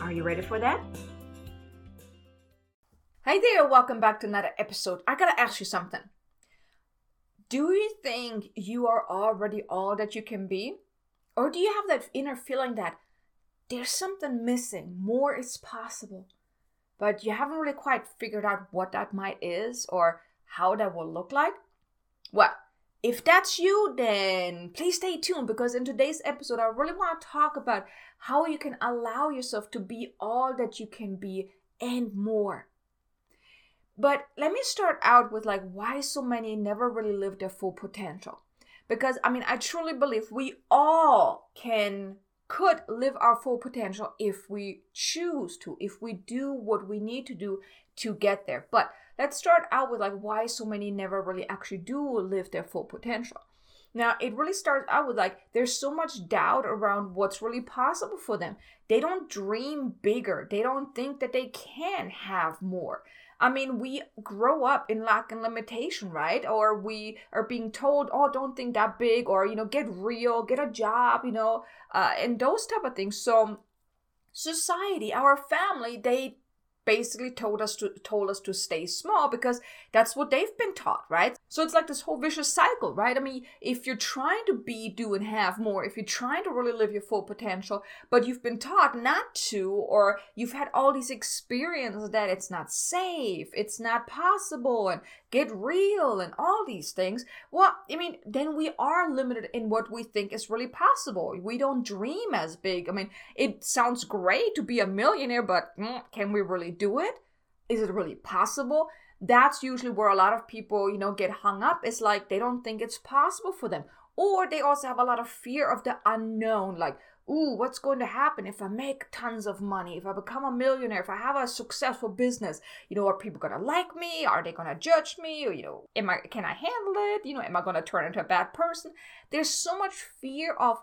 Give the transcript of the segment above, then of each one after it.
Are you ready for that? Hi there, welcome back to another episode. I gotta ask you something. Do you think you are already all that you can be? Or do you have that inner feeling that there's something missing, more is possible, but you haven't really quite figured out what that might is or how that will look like? Well, if that's you, then please stay tuned because in today's episode, I really want to talk about how you can allow yourself to be all that you can be and more. But let me start out with like why so many never really live their full potential. Because I mean, I truly believe we all can could live our full potential if we choose to, if we do what we need to do to get there. But let's start out with like why so many never really actually do live their full potential. Now, it really starts out with like there's so much doubt around what's really possible for them. They don't dream bigger. They don't think that they can have more. I mean, we grow up in lack and limitation, right? Or we are being told, oh, don't think that big, or, you know, get real, get a job, you know, uh, and those type of things. So, society, our family, they basically told us to told us to stay small because that's what they've been taught, right? So it's like this whole vicious cycle, right? I mean, if you're trying to be, do, and have more, if you're trying to really live your full potential, but you've been taught not to, or you've had all these experiences that it's not safe, it's not possible, and get real and all these things, well, I mean, then we are limited in what we think is really possible. We don't dream as big. I mean, it sounds great to be a millionaire, but mm, can we really do it? Is it really possible? That's usually where a lot of people, you know, get hung up. It's like they don't think it's possible for them. Or they also have a lot of fear of the unknown, like, ooh, what's going to happen if I make tons of money, if I become a millionaire, if I have a successful business? You know, are people gonna like me? Are they gonna judge me? Or you know, am I can I handle it? You know, am I gonna turn into a bad person? There's so much fear of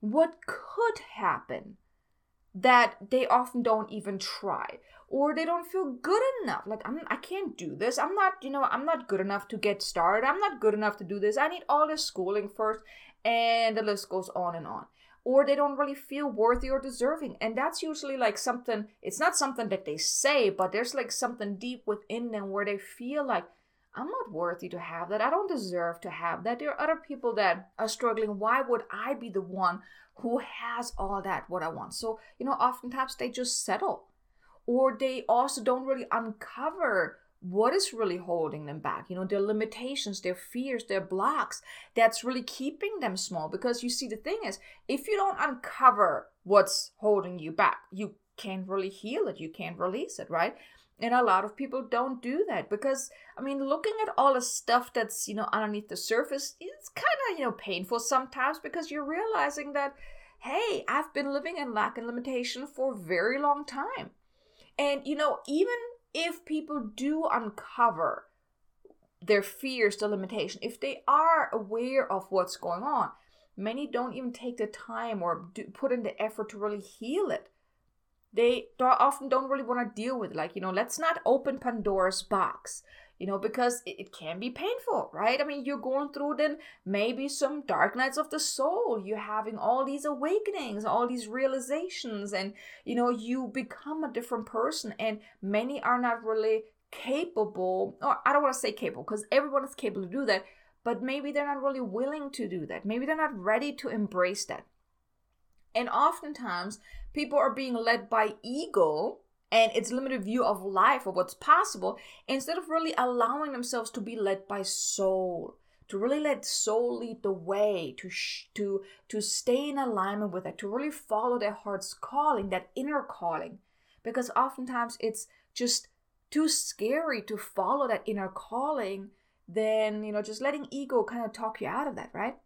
what could happen that they often don't even try or they don't feel good enough like I'm, i can't do this i'm not you know i'm not good enough to get started i'm not good enough to do this i need all this schooling first and the list goes on and on or they don't really feel worthy or deserving. And that's usually like something, it's not something that they say, but there's like something deep within them where they feel like, I'm not worthy to have that. I don't deserve to have that. There are other people that are struggling. Why would I be the one who has all that, what I want? So, you know, oftentimes they just settle. Or they also don't really uncover what is really holding them back? You know their limitations their fears their blocks that's really keeping them small. Because you see the thing is if you don't uncover what's holding you back you can't really heal it. You can't release it right? And a lot of people don't do that because i mean looking at all the stuff that's you know underneath the surface it's kind of you know painful sometimes because you're realizing that hey i've been living in lack and limitation for a very long time. And you know even if people do uncover their fears, the limitation, if they are aware of what's going on, many don't even take the time or do, put in the effort to really heal it. They often don't really want to deal with it. Like, you know, let's not open Pandora's box you know, because it, it, can be painful, right? I mean, you're going through then maybe some dark nights of the soul. You're having all these awakenings, all these realizations, and you know, you become a different person. And many are not really capable, or I don't want to say capable, because everyone is capable to do that, but maybe they're not really willing to do that. Maybe they're not ready to embrace that. And oftentimes, people are being led by ego and its limited view of life or what's possible instead of really allowing themselves to be led by soul to really let soul lead the way to sh- to to stay in alignment with it to really follow their heart's calling that inner calling. Because oftentimes it's just too scary to follow that inner calling then you know just letting ego kind of talk you out of that right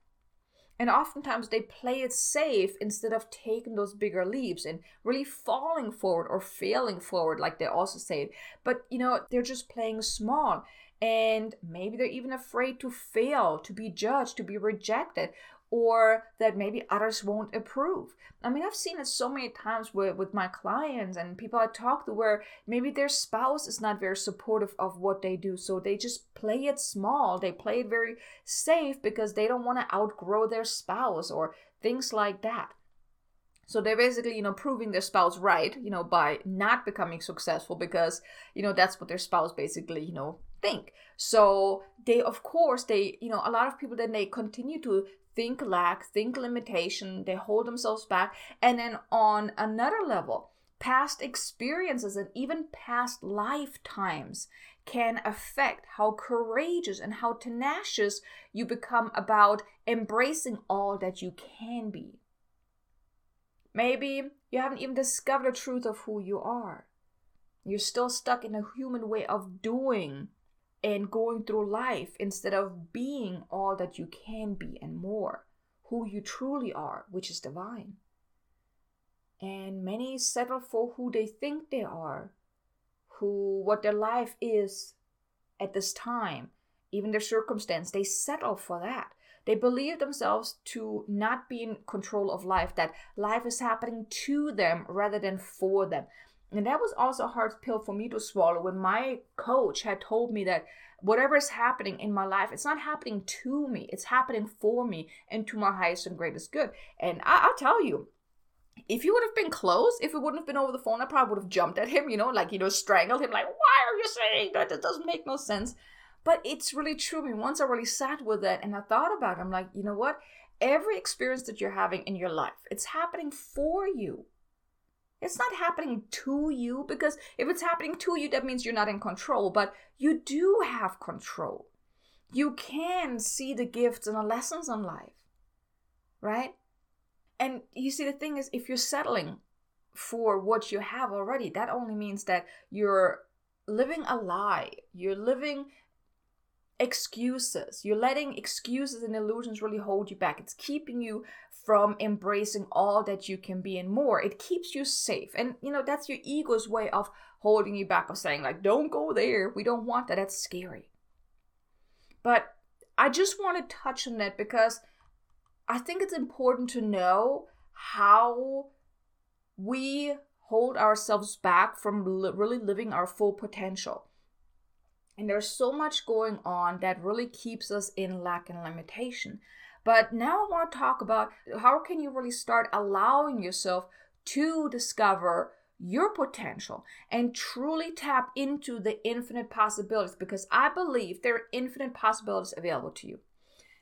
and oftentimes they play it safe instead of taking those bigger leaps and really falling forward or failing forward, like they also say. But you know, they're just playing small. And maybe they're even afraid to fail, to be judged, to be rejected, or that maybe others won't approve. I mean, I've seen it so many times with, with my clients and people I talk to where maybe their spouse is not very supportive of what they do. So they just play it small. They play it very safe because they don't want to outgrow their spouse or things like that. So they're basically, you know, proving their spouse right, you know, by not becoming successful because, you know, that's what their spouse basically, you know, think. So they, of course, they, you know, a lot of people then they continue to think lack, think limitation, they hold themselves back. And then on another level, past experiences and even past lifetimes can affect how courageous and how tenacious you become about embracing all that you can be. Maybe you haven't even discovered the truth of who you are. You're still stuck in a human way of doing and going through life instead of being all that you can be and more, who you truly are, which is divine. And many settle for who they think they are, who what their life is at this time, even their circumstance, they settle for that. They believe themselves to not be in control of life, that life is happening to them rather than for them. And that was also a hard pill for me to swallow when my coach had told me that whatever is happening in my life, it's not happening to me, it's happening for me and to my highest and greatest good. And I, will tell you, if you would have been close, if it wouldn't have been over the phone, I probably would have jumped at him, you know, like, you know, strangled him, like, why are you saying that? That doesn't make no sense. But it's really true. I mean, once I really sat with it and I thought about it, I'm like, you know what? Every experience that you're having in your life, it's happening for you. It's not happening to you because if it's happening to you, that means you're not in control, but you do have control. You can see the gifts and the lessons in life, right? And you see, the thing is, if you're settling for what you have already, that only means that you're living a lie. You're living excuses. You're letting excuses and illusions really hold you back. It's keeping you from embracing all that you can be and more. It keeps you safe. And you know, that's your ego's way of holding you back, of saying, like, don't go there. We don't want that. That's scary. But I just want to touch on that because I think it's important to know how we hold ourselves back from li- really living our full potential. And there's so much going on that really keeps us in lack and limitation. But now I want to talk about how can you really start allowing yourself to discover your potential and truly tap into the infinite possibilities because I believe there are infinite possibilities available to you.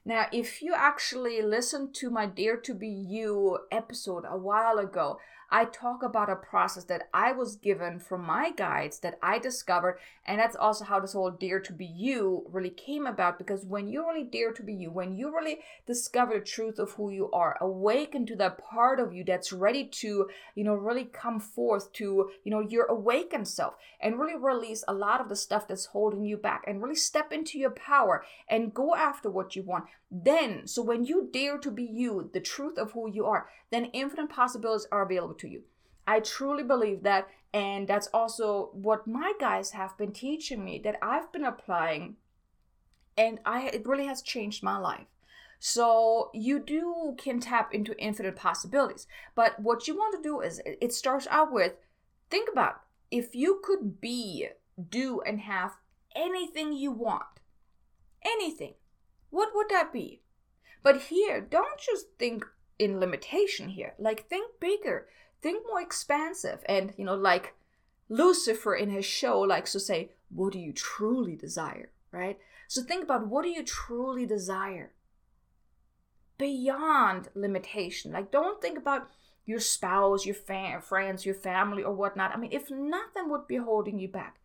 Now, if you actually listened to my Dare to Be You episode a while ago, I talk about a process that I was given from my guides that I discovered. And that's also how this whole Dare to Be You really came about because when you really dare to be you, when you really discover the truth of who you are, awaken to that part of you that's ready to, you know, really come forth to, you know, your awakened self and really release a lot of the stuff that's holding you back and really step into your power and go after what you want. Then, so when you dare to be you, the truth of who you are, then infinite possibilities are available to you. I truly believe that. And that's also what my guys have been teaching me that I've been applying. And I it really has changed my life. So you do can tap into infinite possibilities. But what you want to do is it starts out with think about if you could be, do, and have anything you want, anything, what would that be? But here, don't just think in limitation here. Like think bigger, think more expansive, and you know, like Lucifer in his show likes to say, "What do you truly desire?" Right. So think about what do you truly desire beyond limitation. Like don't think about your spouse, your friends, your family, or whatnot. I mean, if nothing would be holding you back,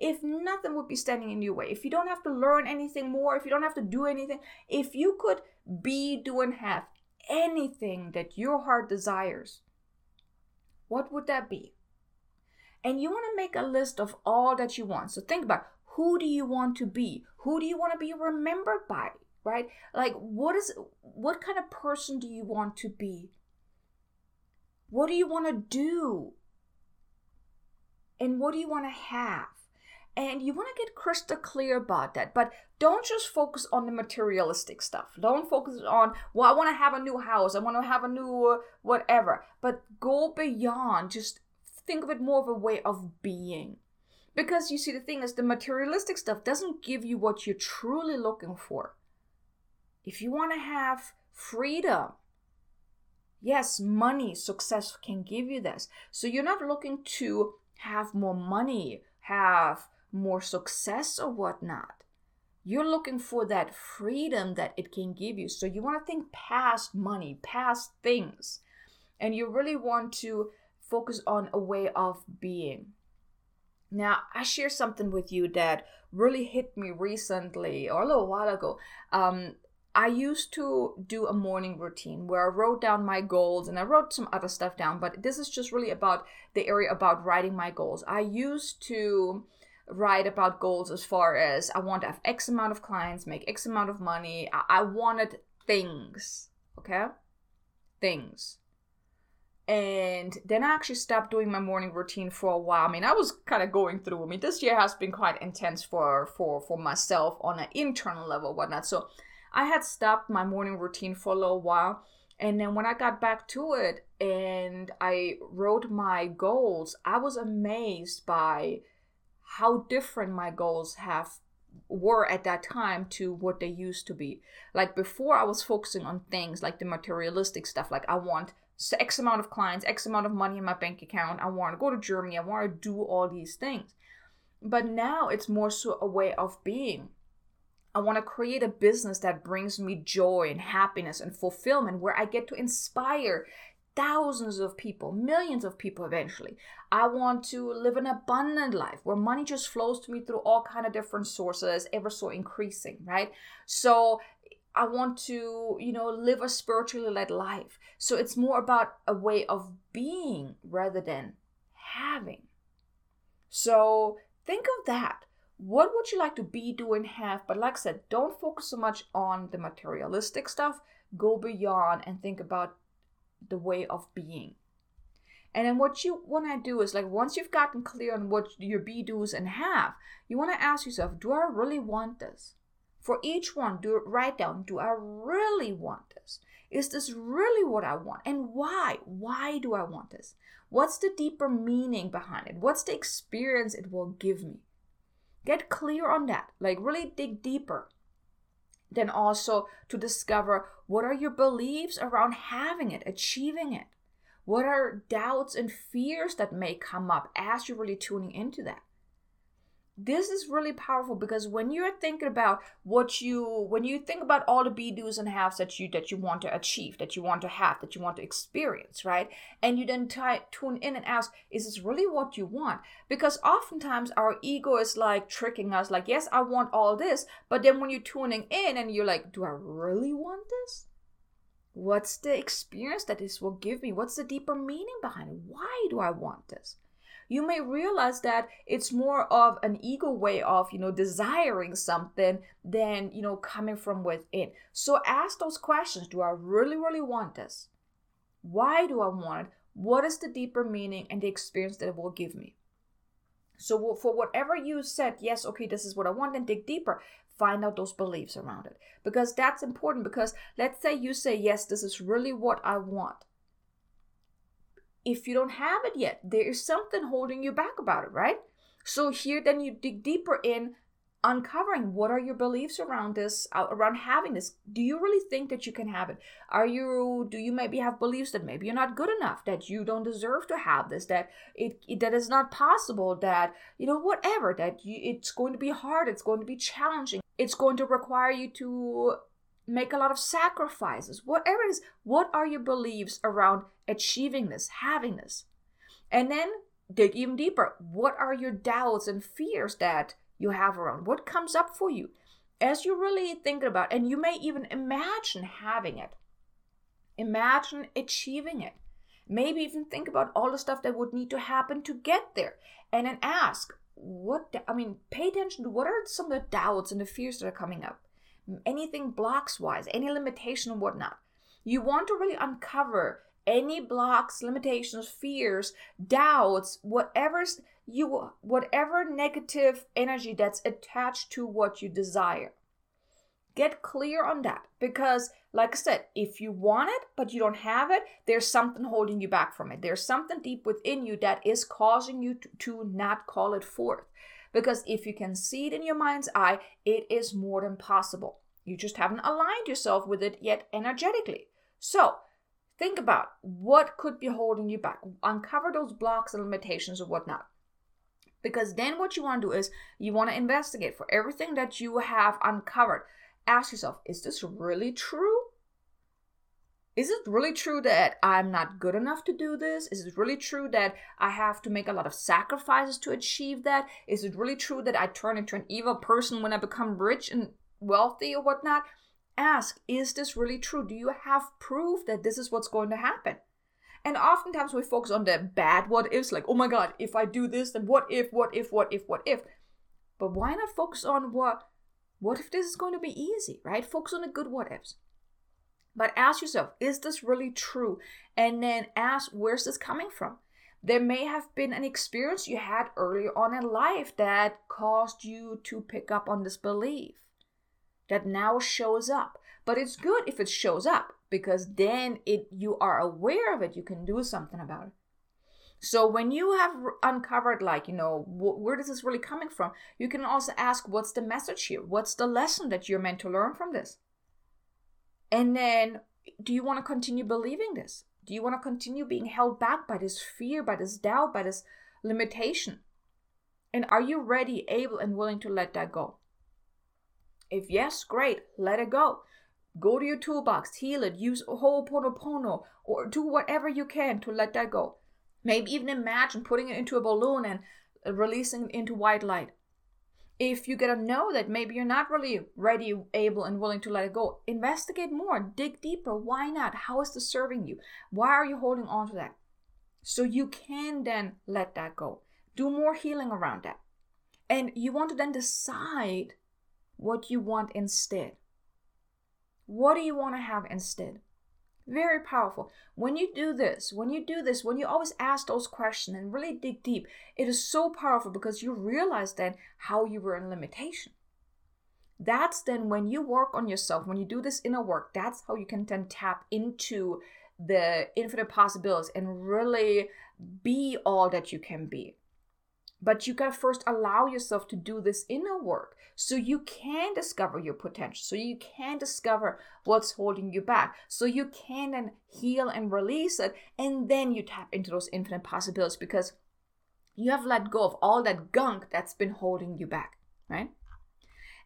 if nothing would be standing in your way, if you don't have to learn anything more, if you don't have to do anything, if you could be, do, and have anything that your heart desires, what would that be? And you want to make a list of all that you want. So think about who do you want to be? Who do you want to be remembered by? Right? Like what is what kind of person do you want to be? What do you want to do? And what do you want to have? And you want to get crystal clear about that. But don't just focus on the materialistic stuff. Don't focus on, well, I want to have a new house. I want to have a new uh, whatever. But go beyond. Just think of it more of a way of being. Because you see, the thing is, the materialistic stuff doesn't give you what you're truly looking for. If you want to have freedom, yes, money, success can give you this. So you're not looking to have more money, have more success or whatnot. You're looking for that freedom that it can give you. So you want to think past money, past things. And you really want to focus on a way of being. Now, I share something with you that really hit me recently or a little while ago. Um, I used to do a morning routine where I wrote down my goals and I wrote some other stuff down, but this is just really about the area about writing my goals. I used to write about goals as far as I want to have X amount of clients, make X amount of money. I, I wanted things, okay? Things. And then I actually stopped doing my morning routine for a while. I mean, I was kind of going through. I mean, this year has been quite intense for for for myself on an internal level, whatnot. So I had stopped my morning routine for a little while. And then when I got back to it and I wrote my goals, I was amazed by how different my goals have were at that time to what they used to be. Like before, I was focusing on things like the materialistic stuff. Like I want X amount of clients, X amount of money in my bank account. I want to go to Germany. I want to do all these things. But now it's more so a way of being. I want to create a business that brings me joy and happiness and fulfillment where I get to inspire thousands of people, millions of people eventually. I want to live an abundant life where money just flows to me through all kind of different sources, ever so increasing, right? So I want to, you know, live a spiritually led life. So it's more about a way of being rather than having. So think of that. What would you like to be, do, and have? But like I said, don't focus so much on the materialistic stuff. Go beyond and think about the way of being. And then what you want to do is like once you've gotten clear on what your be do's and have, you want to ask yourself, do I really want this? For each one, do write down, do I really want this? Is this really what I want? And why? Why do I want this? What's the deeper meaning behind it? What's the experience it will give me? Get clear on that. Like really dig deeper then also to discover what are your beliefs around having it, achieving it. What are doubts and fears that may come up as you're really tuning into that? This is really powerful because when you're thinking about what you when you think about all the be do's and haves that you that you want to achieve that you want to have that you want to experience right? And you then t- tune in and ask is this really what you want? Because oftentimes our ego is like tricking us like yes i want all this but then when you're tuning in and you're like do i really want this? What's the experience that this will give me? What's the deeper meaning behind it? Why do i want this you may realize that it's more of an ego way of, you know, desiring something than, you know, coming from within. So ask those questions Do I really, really want this? Why do I want it? What is the deeper meaning and the experience that it will give me? So, for whatever you said, yes, okay, this is what I want, then dig deeper. Find out those beliefs around it. Because that's important. Because let's say you say, yes, this is really what I want if you don't have it yet, there is something holding you back about it, right? So here, then you dig deeper in uncovering what are your beliefs around this uh, around having this. Do you really think that you can have it? Are you do you maybe have beliefs that maybe you're not good enough that you don't deserve to have this that it, it that is not possible that you know whatever that you, it's going to be hard it's going to be challenging. It's going to require you to make a lot of sacrifices, whatever it is. What are your beliefs around achieving this, having this? And then dig even deeper. What are your doubts and fears that you have around? What comes up for you? As you really think about, and you may even imagine having it, imagine achieving it. Maybe even think about all the stuff that would need to happen to get there. And then ask, what, I mean, pay attention to what are some of the doubts and the fears that are coming up. Anything blocks wise, any limitation or whatnot. You want to really uncover any blocks, limitations, fears, doubts, whatever's you whatever negative energy that's attached to what you desire. Get clear on that because like I said, if you want it but you don't have it, there's something holding you back from it. There's something deep within you that is causing you to, to not call it forth. Because if you can see it in your mind's eye, it is more than possible. You just haven't aligned yourself with it yet energetically. So, think about what could be holding you back. Uncover those blocks and limitations or whatnot. Because then what you want to do is you want to investigate for everything that you have uncovered. Ask yourself, is this really true? Is it really true that I'm not good enough to do this? Is it really true that I have to make a lot of sacrifices to achieve that? Is it really true that I turn into an evil person when I become rich and wealthy or whatnot? Ask, is this really true? Do you have proof that this is what's going to happen? And oftentimes we focus on the bad what ifs, like, oh my god, if I do this, then what if, what if, what if, what if? But why not focus on what what if this is going to be easy, right? Focus on the good what ifs. But ask yourself, is this really true? And then ask, where's this coming from? There may have been an experience you had earlier on in life that caused you to pick up on this belief that now shows up. But it's good if it shows up because then it you are aware of it, you can do something about it. So when you have uncovered, like, you know, wh- where this is really coming from, you can also ask, what's the message here? What's the lesson that you're meant to learn from this? And then, do you want to continue believing this? Do you want to continue being held back by this fear, by this doubt, by this limitation? And are you ready, able, and willing to let that go? If yes, great, let it go. Go to your toolbox, heal it, use Ho'oponopono, or do whatever you can to let that go. Maybe even imagine putting it into a balloon and releasing it into white light if you get to know that maybe you're not really ready, able, and willing to let it go, investigate more, dig deeper. Why not? How is this serving you? Why are you holding on to that? So you can then let that go. Do more healing around that. And you want to then decide what you want instead. What do you want to have instead? Very powerful. When you do this, when you do this, when you always ask those questions and really dig deep, it is so powerful because you realize then how you were in limitation. That's then when you work on yourself, when you do this inner work, that's how you can then tap into the infinite possibilities and really be all that you can be. But you gotta first allow yourself to do this inner work so you can discover your potential, so you can discover what's holding you back, so you can then heal and release it, and then you tap into those infinite possibilities because you have let go of all that gunk that's been holding you back, right?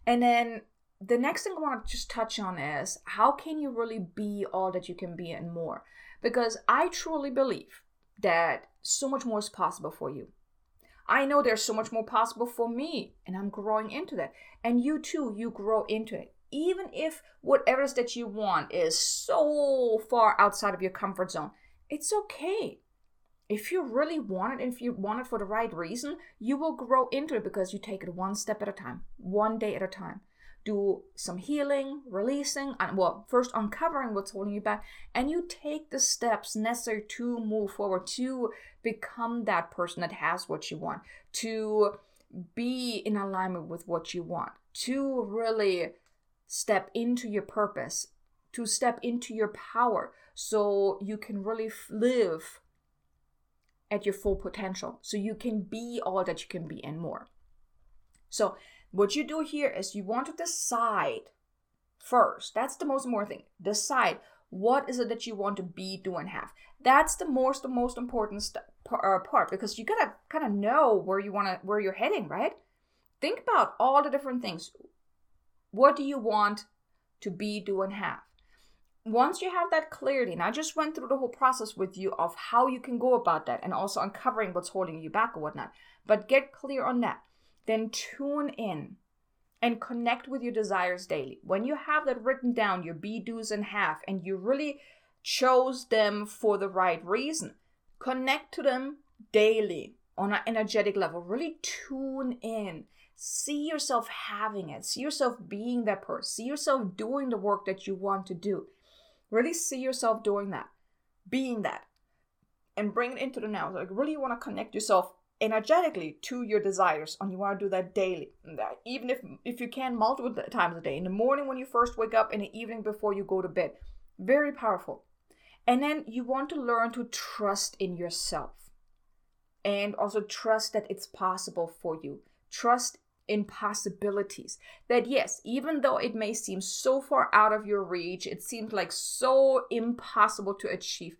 And then the next thing I want to just touch on is how can you really be all that you can be and more? Because I truly believe that so much more is possible for you. I know there's so much more possible for me, and I'm growing into that. And you too, you grow into it. Even if whatever is that you want is so far outside of your comfort zone, it's okay. If you really want it, if you want it for the right reason, you will grow into it because you take it one step at a time, one day at a time do some healing, releasing, and well, first uncovering what's holding you back, and you take the steps necessary to move forward, to become that person that has what you want, to be in alignment with what you want, to really step into your purpose, to step into your power, so you can really live at your full potential, so you can be all that you can be and more. So, what you do here is you want to decide first. That's the most important thing. Decide what is it that you want to be, do, and have. That's the most the most important st- uh, part because you gotta kind of know where you want to where you're heading, right? Think about all the different things. What do you want to be, do, and have. Once you have that clarity, and I just went through the whole process with you of how you can go about that and also uncovering what's holding you back or whatnot, but get clear on that. Then tune in and connect with your desires daily. When you have that written down, your be, do's, and have, and you really chose them for the right reason, connect to them daily on an energetic level. Really tune in. See yourself having it. See yourself being that person. See yourself doing the work that you want to do. Really see yourself doing that, being that, and bring it into the now. Like, really want to connect yourself energetically to your desires and you want to do that daily. Even if if you can multiple times a day in the morning when you first wake up in the evening before you go to bed. Very powerful. And then you want to learn to trust in yourself and also trust that it's possible for you. Trust in possibilities. That yes even though it may seem so far out of your reach it seems like so impossible to achieve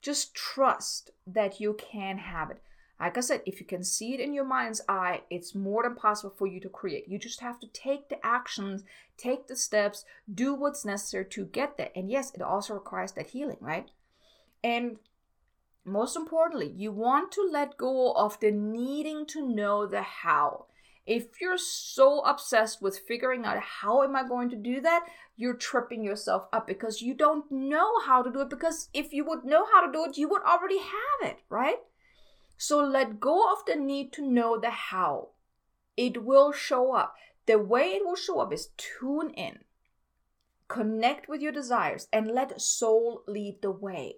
just trust that you can have it like I said, if you can see it in your mind's eye, it's more than possible for you to create. You just have to take the actions, take the steps, do what's necessary to get there. And yes, it also requires that healing, right? And most importantly, you want to let go of the needing to know the how. If you're so obsessed with figuring out how am I going to do that, you're tripping yourself up because you don't know how to do it. Because if you would know how to do it, you would already have it, right? So let go of the need to know the how. It will show up. The way it will show up is tune in, connect with your desires, and let soul lead the way.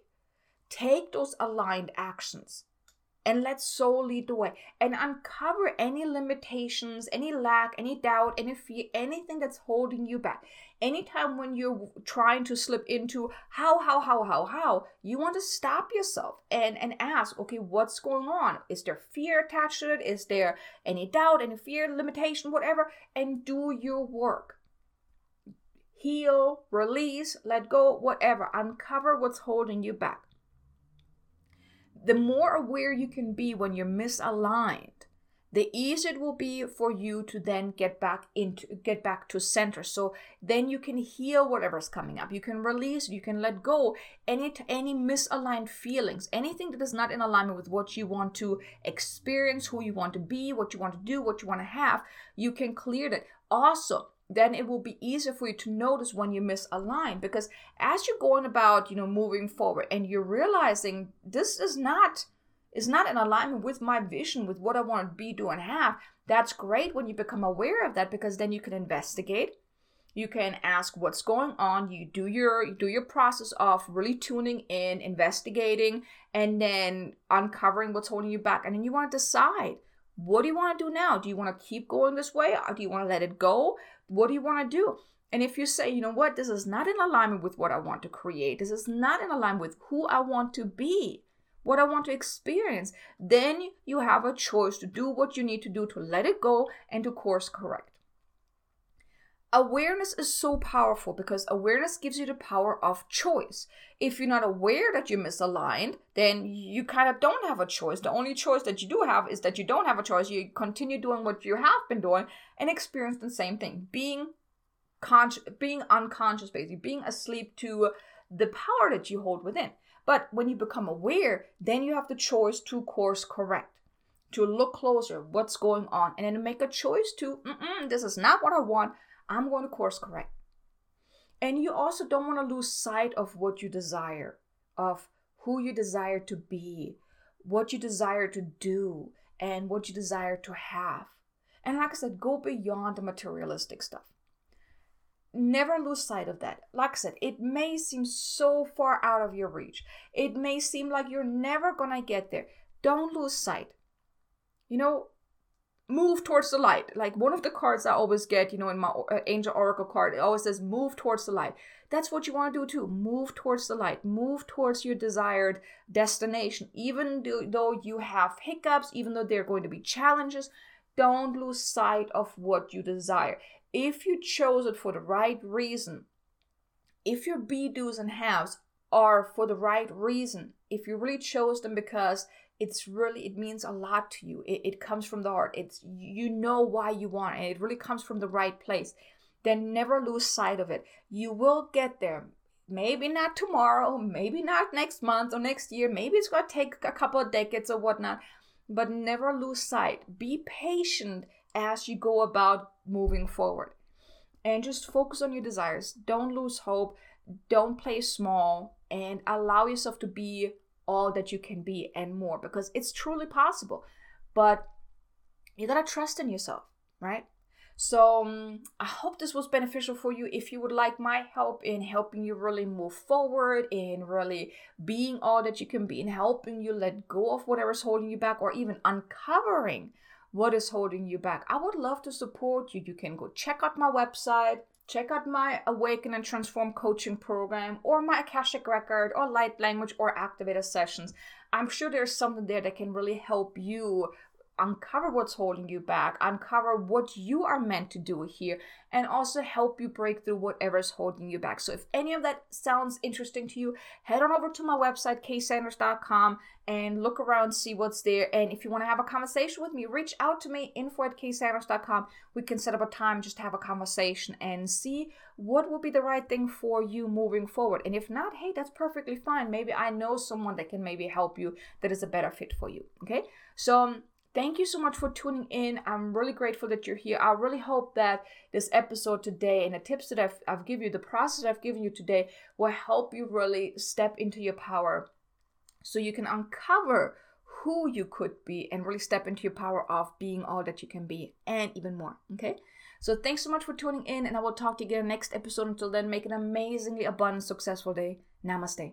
Take those aligned actions and let soul lead the way and uncover any limitations, any lack, any doubt, any fear, anything that's holding you back. Anytime when you're trying to slip into how, how, how, how, how, you want to stop yourself and, and ask, okay, what's going on? Is there fear attached to it? Is there any doubt, any fear, limitation, whatever? And do your work. Heal, release, let go, whatever. Uncover what's holding you back the more aware you can be when you're misaligned, the easier it will be for you to then get back into get back to center. So then you can heal whatever's coming up. You can release you can let go any any misaligned feelings anything that is not in alignment with what you want to experience who you want to be what you want to do what you want to have you can clear that also then it will be easier for you to notice when you miss a line because as you're going about you know moving forward and you're realizing this is not is not in alignment with my vision with what i want to be do and have that's great when you become aware of that because then you can investigate you can ask what's going on you do your you do your process of really tuning in investigating and then uncovering what's holding you back and then you want to decide what do you want to do now? Do you want to keep going this way or do you want to let it go? What do you want to do? And if you say, you know what, this is not in alignment with what I want to create, this is not in alignment with who I want to be, what I want to experience, then you have a choice to do what you need to do to let it go and to course correct awareness is so powerful because awareness gives you the power of choice. If you're not aware that you're misaligned, then you kind of don't have a choice. The only choice that you do have is that you don't have a choice. You continue doing what you have been doing and experience the same thing. Being conscious, being unconscious, basically, being asleep to the power that you hold within. But when you become aware, then you have the choice to course correct to look closer what's going on and then make a choice to this is not what i want I'm going to course correct. And you also don't want to lose sight of what you desire, of who you desire to be, what you desire to do, and what you desire to have. And like I said, go beyond the materialistic stuff. Never lose sight of that. Like I said, it may seem so far out of your reach. It may seem like you're never going to get there. Don't lose sight. You know, move towards the light. Like one of the cards I always get, you know, in my uh, Angel Oracle card, it always says move towards the light. That's what you want to do too. Move towards the light. Move towards your desired destination. Even though you have hiccups, even though there are going to be challenges, don't lose sight of what you desire. If you chose it for the right reason, if your be do's and haves are for the right reason, if you really chose them because it's really it means a lot to you it, it comes from the heart it's you know why you want it it really comes from the right place then never lose sight of it. You will get there. Maybe not tomorrow, maybe not next month or next year, maybe it's going to take a couple of decades or whatnot, but never lose sight. Be patient as you go about moving forward. And just focus on your desires. Don't lose hope. Don't play small and allow yourself to be all that you can be and more because it's truly possible. But you gotta trust in yourself, right? So um, I hope this was beneficial for you. If you would like my help in helping you really move forward, in really being all that you can be, in helping you let go of whatever's holding you back, or even uncovering what is holding you back, I would love to support you. You can go check out my website, check out my Awaken and Transform coaching program, or my Akashic Record, or Light Language, or Activator sessions. I'm sure there's something there that can really help you uncover what's holding you back, uncover what you are meant to do here, and also help you break through whatever's holding you back. So, if any of that sounds interesting to you, head on over to my website, kaysanders.com, and look around, see what's there. And if you want to have a conversation with me, reach out to me, info at kaysanders.com. We can set up a time just to have a conversation and see what will be the right thing for you moving forward. And if not, hey, that's perfectly fine. Maybe I know someone that can maybe help you that is a better fit for you. Okay. So, um, Thank you so much for tuning in. I'm really grateful that you're here. I really hope that this episode today and the tips that I've, I've given you, the process I've given you today, will help you really step into your power so you can uncover who you could be and really step into your power of being all that you can be and even more. Okay? So thanks so much for tuning in, and I will talk to you again next episode. Until then, make an amazingly abundant, successful day. Namaste.